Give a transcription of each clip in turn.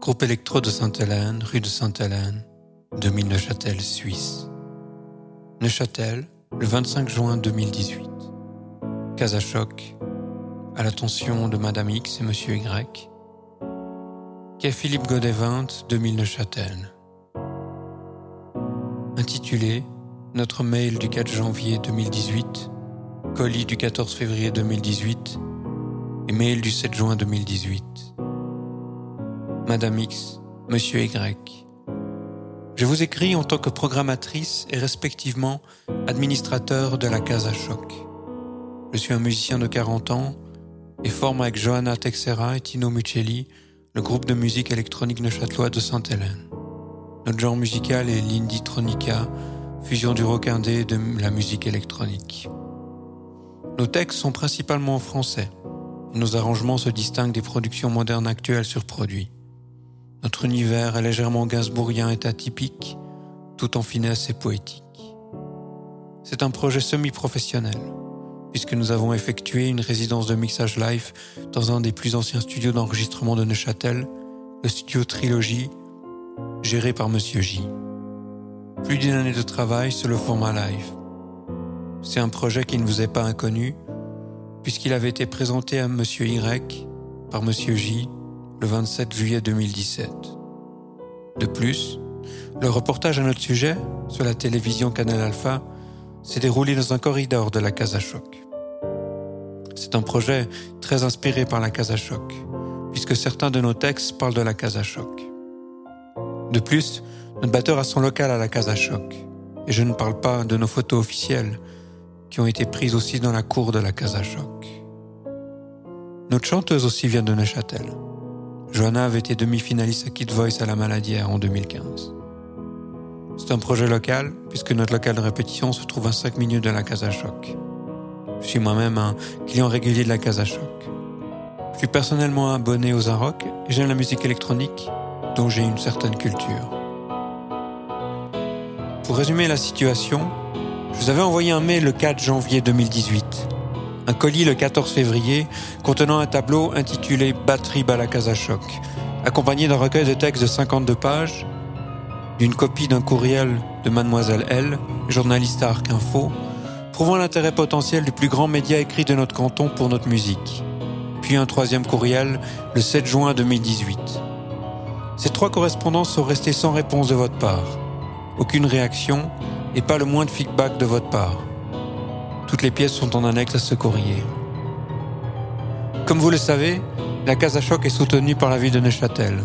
Groupe électro de Sainte-Hélène, rue de Sainte-Hélène, 2000 Neuchâtel, Suisse. Neuchâtel, le 25 juin 2018. Casa Choc, à l'attention de Madame X et Monsieur Y. Quai Philippe Godet 20, 2000 Neuchâtel. Intitulé Notre mail du 4 janvier 2018, colis du 14 février 2018 et mail du 7 juin 2018. Madame X, Monsieur Y. Je vous écris en tant que programmatrice et respectivement administrateur de la Casa Choc. Je suis un musicien de 40 ans et forme avec Johanna Texera et Tino Muccelli le groupe de musique électronique neuchâtelois de Sainte-Hélène. Notre genre musical est l'indie tronica, fusion du rock indé et de la musique électronique. Nos textes sont principalement en français et nos arrangements se distinguent des productions modernes actuelles sur produits. Notre univers est légèrement gainsbourgien et atypique, tout en finesse et poétique. C'est un projet semi-professionnel, puisque nous avons effectué une résidence de mixage live dans un des plus anciens studios d'enregistrement de Neuchâtel, le studio Trilogie, géré par Monsieur J. Plus d'une année de travail sur le format live. C'est un projet qui ne vous est pas inconnu, puisqu'il avait été présenté à Monsieur Y par Monsieur J le 27 juillet 2017. De plus, le reportage à notre sujet, sur la télévision Canal Alpha, s'est déroulé dans un corridor de la Casa Choc. C'est un projet très inspiré par la Casa Choc, puisque certains de nos textes parlent de la Casa Choc. De plus, notre batteur a son local à la Casa Choc, et je ne parle pas de nos photos officielles, qui ont été prises aussi dans la cour de la Casa Choc. Notre chanteuse aussi vient de Neuchâtel. Johanna avait été demi-finaliste à Kid Voice à la Maladière en 2015. C'est un projet local, puisque notre local de répétition se trouve à 5 minutes de la Casa Choc. Je suis moi-même un client régulier de la Casa Choc. Je suis personnellement abonné aux Arocs et j'aime la musique électronique, dont j'ai une certaine culture. Pour résumer la situation, je vous avais envoyé un mail le 4 janvier 2018 un colis le 14 février contenant un tableau intitulé Batterie à la Casa Choc, accompagné d'un recueil de textes de 52 pages, d'une copie d'un courriel de Mademoiselle L, journaliste à Arc Info, prouvant l'intérêt potentiel du plus grand média écrit de notre canton pour notre musique. Puis un troisième courriel le 7 juin 2018. Ces trois correspondances sont restées sans réponse de votre part. Aucune réaction et pas le moins de feedback de votre part. Toutes les pièces sont en annexe à ce courrier. Comme vous le savez, la Casa Choc est soutenue par la ville de Neuchâtel.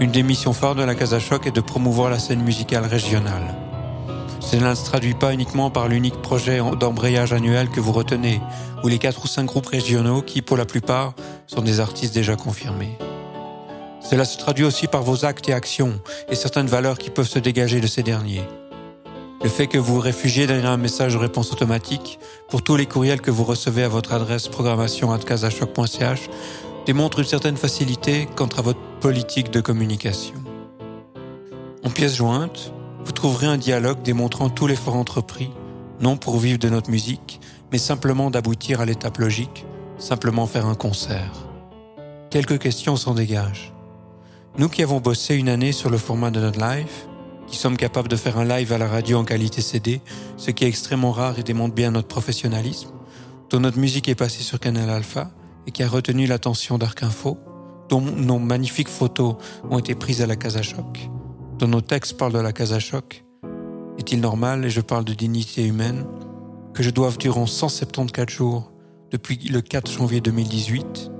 Une des missions phares de la Casa Choc est de promouvoir la scène musicale régionale. Cela ne se traduit pas uniquement par l'unique projet d'embrayage annuel que vous retenez, ou les quatre ou cinq groupes régionaux qui, pour la plupart, sont des artistes déjà confirmés. Cela se traduit aussi par vos actes et actions et certaines valeurs qui peuvent se dégager de ces derniers. Le fait que vous réfugiez derrière un message de réponse automatique pour tous les courriels que vous recevez à votre adresse programmation.casachoc.ch démontre une certaine facilité quant à votre politique de communication. En pièce jointe, vous trouverez un dialogue démontrant tout l'effort entrepris, non pour vivre de notre musique, mais simplement d'aboutir à l'étape logique, simplement faire un concert. Quelques questions s'en dégagent. Nous qui avons bossé une année sur le format de notre live, qui sommes capables de faire un live à la radio en qualité CD, ce qui est extrêmement rare et démontre bien notre professionnalisme, dont notre musique est passée sur Canal Alpha et qui a retenu l'attention d'Arc Info, dont nos magnifiques photos ont été prises à la Casa Choc, dont nos textes parlent de la Casa Choc. Est-il normal, et je parle de dignité humaine, que je doive durant 174 jours, depuis le 4 janvier 2018,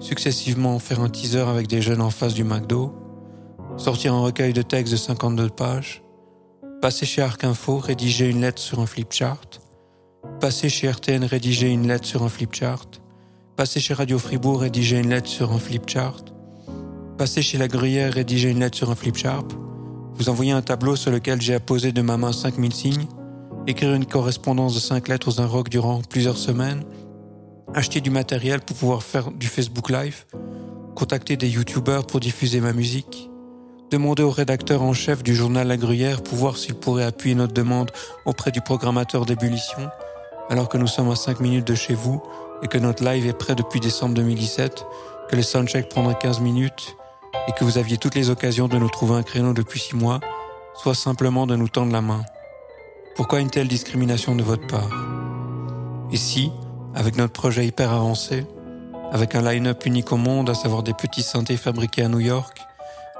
successivement faire un teaser avec des jeunes en face du McDo, sortir un recueil de textes de 52 pages, passer chez Arc Info, rédiger une lettre sur un flipchart, passer chez RTN, rédiger une lettre sur un flipchart, passer chez Radio Fribourg, rédiger une lettre sur un flipchart, passer chez La Gruyère, rédiger une lettre sur un flipchart, vous envoyer un tableau sur lequel j'ai apposé de ma main 5000 signes, écrire une correspondance de 5 lettres aux un rock durant plusieurs semaines, acheter du matériel pour pouvoir faire du Facebook Live, contacter des YouTubers pour diffuser ma musique, demander au rédacteur en chef du journal La Gruyère pour voir s'il pourrait appuyer notre demande auprès du programmateur d'ébullition, alors que nous sommes à 5 minutes de chez vous et que notre live est prêt depuis décembre 2017, que les soundchecks prendraient 15 minutes et que vous aviez toutes les occasions de nous trouver un créneau depuis six mois, soit simplement de nous tendre la main. Pourquoi une telle discrimination de votre part? Et si, avec notre projet hyper avancé, avec un line-up unique au monde, à savoir des petits synthés fabriqués à New York,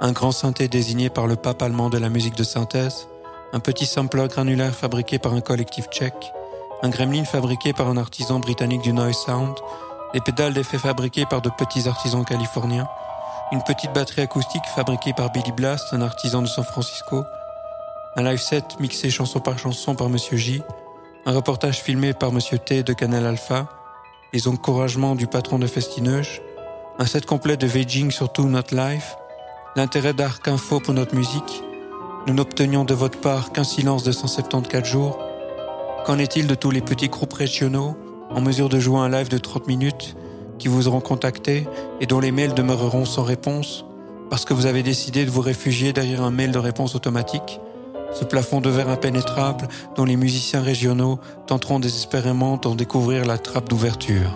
un grand synthé désigné par le pape allemand de la musique de synthèse, un petit sampler granulaire fabriqué par un collectif tchèque, un gremlin fabriqué par un artisan britannique du noise sound, des pédales d'effet fabriquées par de petits artisans californiens, une petite batterie acoustique fabriquée par Billy Blast, un artisan de San Francisco, un live set mixé chanson par chanson par Monsieur J, un reportage filmé par Monsieur T de Canal Alpha, les encouragements du patron de Festineuge, un set complet de Beijing sur tout notre life, l'intérêt d'Arc Info pour notre musique, nous n'obtenions de votre part qu'un silence de 174 jours. Qu'en est-il de tous les petits groupes régionaux en mesure de jouer un live de 30 minutes qui vous auront contacté et dont les mails demeureront sans réponse parce que vous avez décidé de vous réfugier derrière un mail de réponse automatique? Ce plafond de verre impénétrable dont les musiciens régionaux tenteront désespérément d'en découvrir la trappe d'ouverture.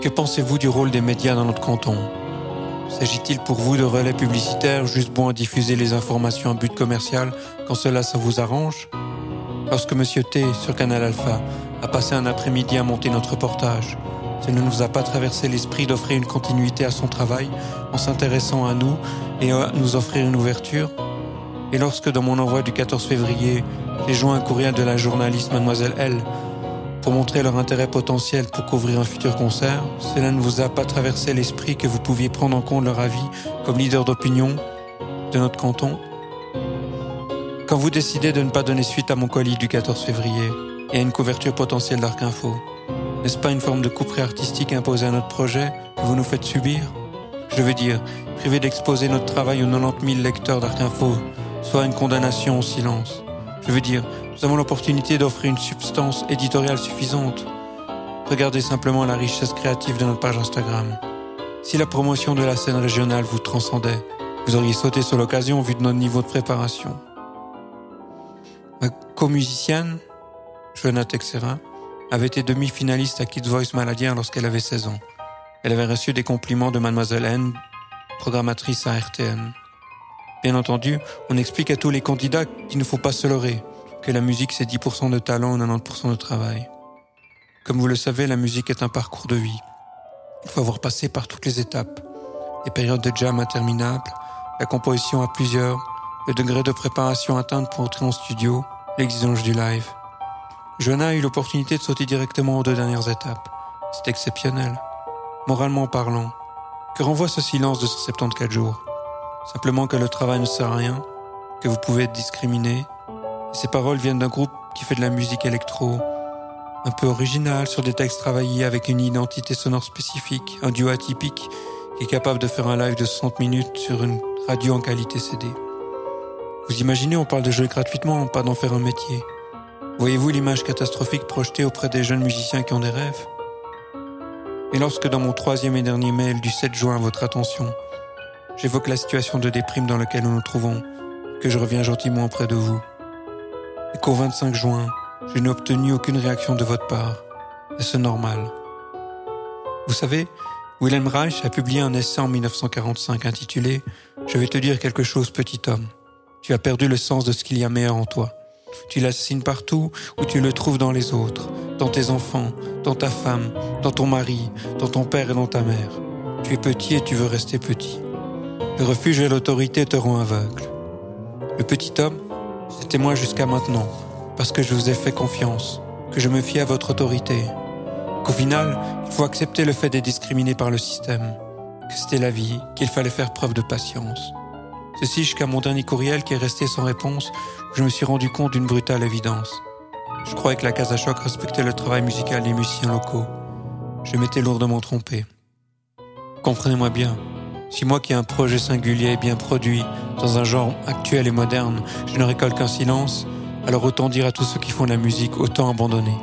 Que pensez-vous du rôle des médias dans notre canton? S'agit-il pour vous de relais publicitaires juste bon à diffuser les informations à but commercial quand cela ça vous arrange? Lorsque Monsieur T, sur Canal Alpha, a passé un après-midi à monter notre reportage, cela ne nous a pas traversé l'esprit d'offrir une continuité à son travail en s'intéressant à nous et à nous offrir une ouverture? Et lorsque dans mon envoi du 14 février, j'ai joint un courriel de la journaliste Mademoiselle L pour montrer leur intérêt potentiel pour couvrir un futur concert, cela ne vous a pas traversé l'esprit que vous pouviez prendre en compte leur avis comme leader d'opinion de notre canton? Quand vous décidez de ne pas donner suite à mon colis du 14 février et à une couverture potentielle d'Arc Info, n'est-ce pas une forme de couperie artistique imposée à notre projet que vous nous faites subir? Je veux dire, priver d'exposer notre travail aux 90 000 lecteurs d'Arc Info soit une condamnation au silence. Je veux dire, nous avons l'opportunité d'offrir une substance éditoriale suffisante. Regardez simplement la richesse créative de notre page Instagram. Si la promotion de la scène régionale vous transcendait, vous auriez sauté sur l'occasion vu de notre niveau de préparation. Ma co-musicienne, Joanna Texera, avait été demi-finaliste à Kids Voice Maladien lorsqu'elle avait 16 ans. Elle avait reçu des compliments de Mademoiselle N, programmatrice à RTN. Bien entendu, on explique à tous les candidats qu'il ne faut pas se leurrer, que la musique c'est 10% de talent et 90% de travail. Comme vous le savez, la musique est un parcours de vie. Il faut avoir passé par toutes les étapes. Les périodes de jam interminables, la composition à plusieurs, le degré de préparation atteinte pour entrer en studio, l'exigence du live. Joanna a eu l'opportunité de sauter directement aux deux dernières étapes. C'est exceptionnel. Moralement parlant, que renvoie ce silence de 174 jours? Simplement que le travail ne sert à rien, que vous pouvez être discriminé. ces paroles viennent d'un groupe qui fait de la musique électro, un peu original, sur des textes travaillés avec une identité sonore spécifique, un duo atypique qui est capable de faire un live de 60 minutes sur une radio en qualité CD. Vous imaginez, on parle de jouer gratuitement, pas d'en faire un métier. Voyez-vous l'image catastrophique projetée auprès des jeunes musiciens qui ont des rêves? Et lorsque dans mon troisième et dernier mail du 7 juin, votre attention, J'évoque la situation de déprime dans laquelle nous nous trouvons, que je reviens gentiment auprès de vous. Et qu'au 25 juin, je n'ai obtenu aucune réaction de votre part. Est-ce normal Vous savez, Wilhelm Reich a publié un essai en 1945 intitulé Je vais te dire quelque chose, petit homme. Tu as perdu le sens de ce qu'il y a meilleur en toi. Tu l'assassines partout où tu le trouves dans les autres, dans tes enfants, dans ta femme, dans ton mari, dans ton père et dans ta mère. Tu es petit et tu veux rester petit. Le refuge et l'autorité te rend aveugle. Le petit homme, c'était moi jusqu'à maintenant, parce que je vous ai fait confiance, que je me fie à votre autorité, qu'au final, il faut accepter le fait d'être discriminé par le système, que c'était la vie, qu'il fallait faire preuve de patience. Ceci jusqu'à mon dernier courriel qui est resté sans réponse, où je me suis rendu compte d'une brutale évidence. Je croyais que la Casa Choc respectait le travail musical des musiciens locaux. Je m'étais lourdement trompé. Comprenez-moi bien, si moi qui ai un projet singulier et bien produit, dans un genre actuel et moderne, je ne récolte qu'un silence, alors autant dire à tous ceux qui font de la musique, autant abandonner.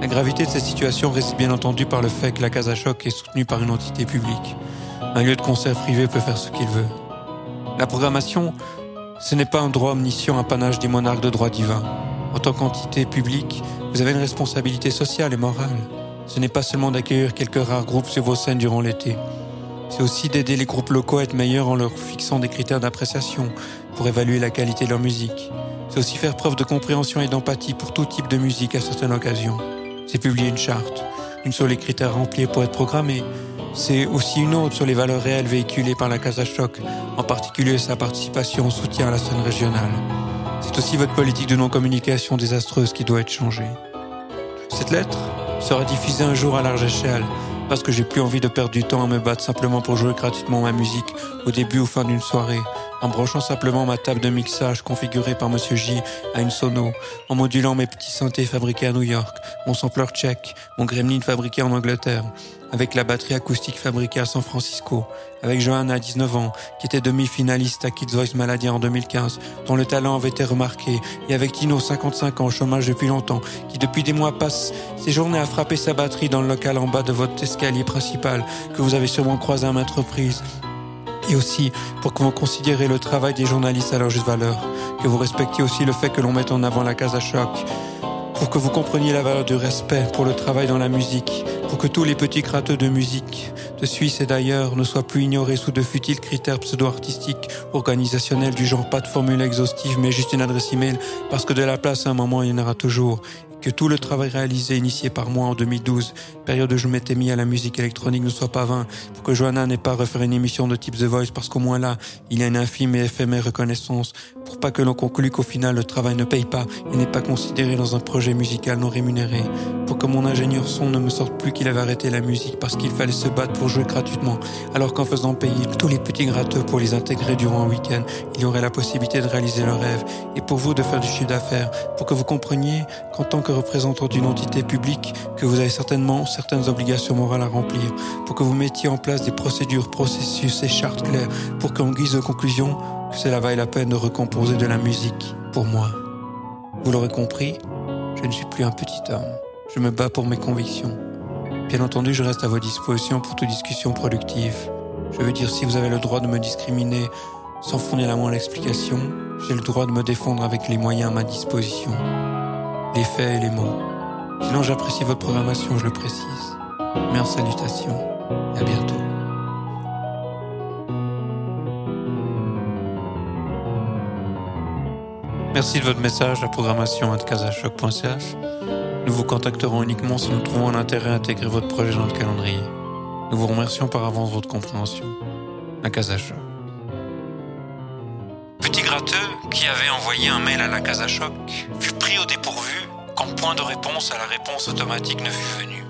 La gravité de cette situation réside bien entendu par le fait que la Casa Choc est soutenue par une entité publique. Un lieu de concert privé peut faire ce qu'il veut. La programmation, ce n'est pas un droit omniscient, apanage des monarques de droit divin. En tant qu'entité publique, vous avez une responsabilité sociale et morale. Ce n'est pas seulement d'accueillir quelques rares groupes sur vos scènes durant l'été. C'est aussi d'aider les groupes locaux à être meilleurs en leur fixant des critères d'appréciation pour évaluer la qualité de leur musique. C'est aussi faire preuve de compréhension et d'empathie pour tout type de musique à certaines occasions. C'est publier une charte, une sur les critères remplis pour être programmé. C'est aussi une autre sur les valeurs réelles véhiculées par la Casa Choc, en particulier sa participation au soutien à la scène régionale. C'est aussi votre politique de non-communication désastreuse qui doit être changée. Cette lettre sera diffusée un jour à large échelle, parce que j'ai plus envie de perdre du temps à me battre simplement pour jouer gratuitement ma musique au début ou fin d'une soirée, en branchant simplement ma table de mixage configurée par Monsieur J à une sono, en modulant mes petits synthés fabriqués à New York, mon sampler tchèque, mon gremlin fabriqué en Angleterre, avec la batterie acoustique fabriquée à San Francisco, avec Johanna à 19 ans, qui était demi-finaliste à Kids Voice Maladie en 2015, dont le talent avait été remarqué, et avec Tino, 55 ans, au chômage depuis longtemps, qui depuis des mois passe ses journées à frapper sa batterie dans le local en bas de votre escalier principal, que vous avez sûrement croisé à maintes reprises, et aussi pour que vous considérez le travail des journalistes à leur juste valeur, que vous respectiez aussi le fait que l'on mette en avant la case à choc, pour que vous compreniez la valeur du respect pour le travail dans la musique, pour que tous les petits gratteux de musique, de Suisse et d'ailleurs, ne soient plus ignorés sous de futiles critères pseudo-artistiques, organisationnels du genre pas de formule exhaustive mais juste une adresse email, parce que de la place à un moment il y en aura toujours, que tout le travail réalisé, initié par moi en 2012, période où je m'étais mis à la musique électronique, ne soit pas vain, pour que Johanna n'ait pas refaire une émission de type The Voice, parce qu'au moins là, il y a une infime et éphémère reconnaissance, pour pas que l'on conclue qu'au final le travail ne paye pas et n'est pas considéré dans un projet musical non rémunéré, pour que mon ingénieur son ne me sorte plus avait arrêté la musique parce qu'il fallait se battre pour jouer gratuitement, alors qu'en faisant payer tous les petits gratteux pour les intégrer durant un week-end, il y aurait la possibilité de réaliser leur rêve, et pour vous de faire du chiffre d'affaires, pour que vous compreniez qu'en tant que représentant d'une entité publique que vous avez certainement certaines obligations morales à remplir, pour que vous mettiez en place des procédures, processus et chartes claires, pour qu'en guise de conclusion, cela vaille la peine de recomposer de la musique pour moi. Vous l'aurez compris, je ne suis plus un petit homme. Je me bats pour mes convictions. Bien entendu, je reste à vos dispositions pour toute discussion productive. Je veux dire, si vous avez le droit de me discriminer sans fournir la moindre explication, j'ai le droit de me défendre avec les moyens à ma disposition les faits et les mots. Sinon, j'apprécie votre programmation, je le précise. Salutation, et à bientôt. Merci de votre message à programmation.casachoc.ch. Nous vous contacterons uniquement si nous trouvons un intérêt à intégrer votre projet dans le calendrier. Nous vous remercions par avance de votre compréhension. À Casachoc. Petit gratteux qui avait envoyé un mail à la Casachoc fut pris au dépourvu quand point de réponse à la réponse automatique ne fut venu.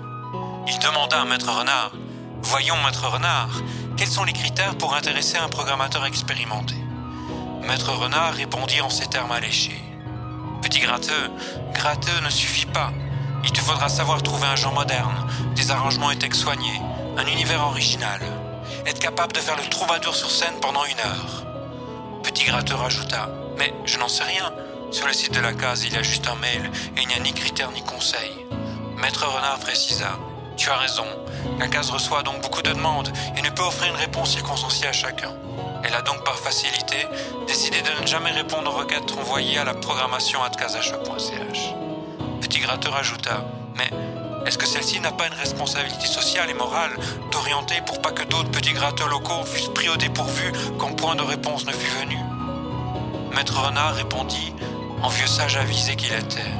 Il demanda à Maître Renard Voyons, Maître Renard, quels sont les critères pour intéresser un programmateur expérimenté? Maître Renard répondit en ces termes alléchés Petit gratteux, gratteux ne suffit pas. Il te faudra savoir trouver un genre moderne, des arrangements et textes soignés, un univers original, être capable de faire le troubadour sur scène pendant une heure. Petit gratteux rajouta Mais je n'en sais rien. Sur le site de la case, il y a juste un mail et il n'y a ni critères ni conseils. Maître Renard précisa Tu as raison, la case reçoit donc beaucoup de demandes et ne peut offrir une réponse circonstanciée à chacun. Elle a donc par facilité décidé de ne jamais répondre aux requêtes envoyées à la programmation atcasachoc.ch. Petit gratteur ajouta Mais est-ce que celle-ci n'a pas une responsabilité sociale et morale d'orienter pour pas que d'autres petits gratteurs locaux fussent pris au dépourvu quand point de réponse ne fut venu? Maître Renard répondit en vieux sage avisé qu'il était.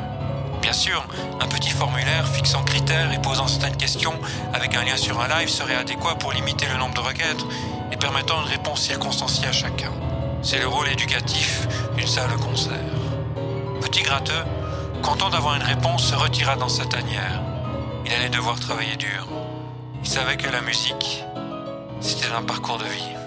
Bien sûr, un petit formulaire fixant critères et posant certaines questions avec un lien sur un live serait adéquat pour limiter le nombre de requêtes et permettant une réponse circonstanciée à chacun. C'est le rôle éducatif d'une salle de concert. Petit gratteux, content d'avoir une réponse, se retira dans sa tanière. Il allait devoir travailler dur. Il savait que la musique, c'était un parcours de vie.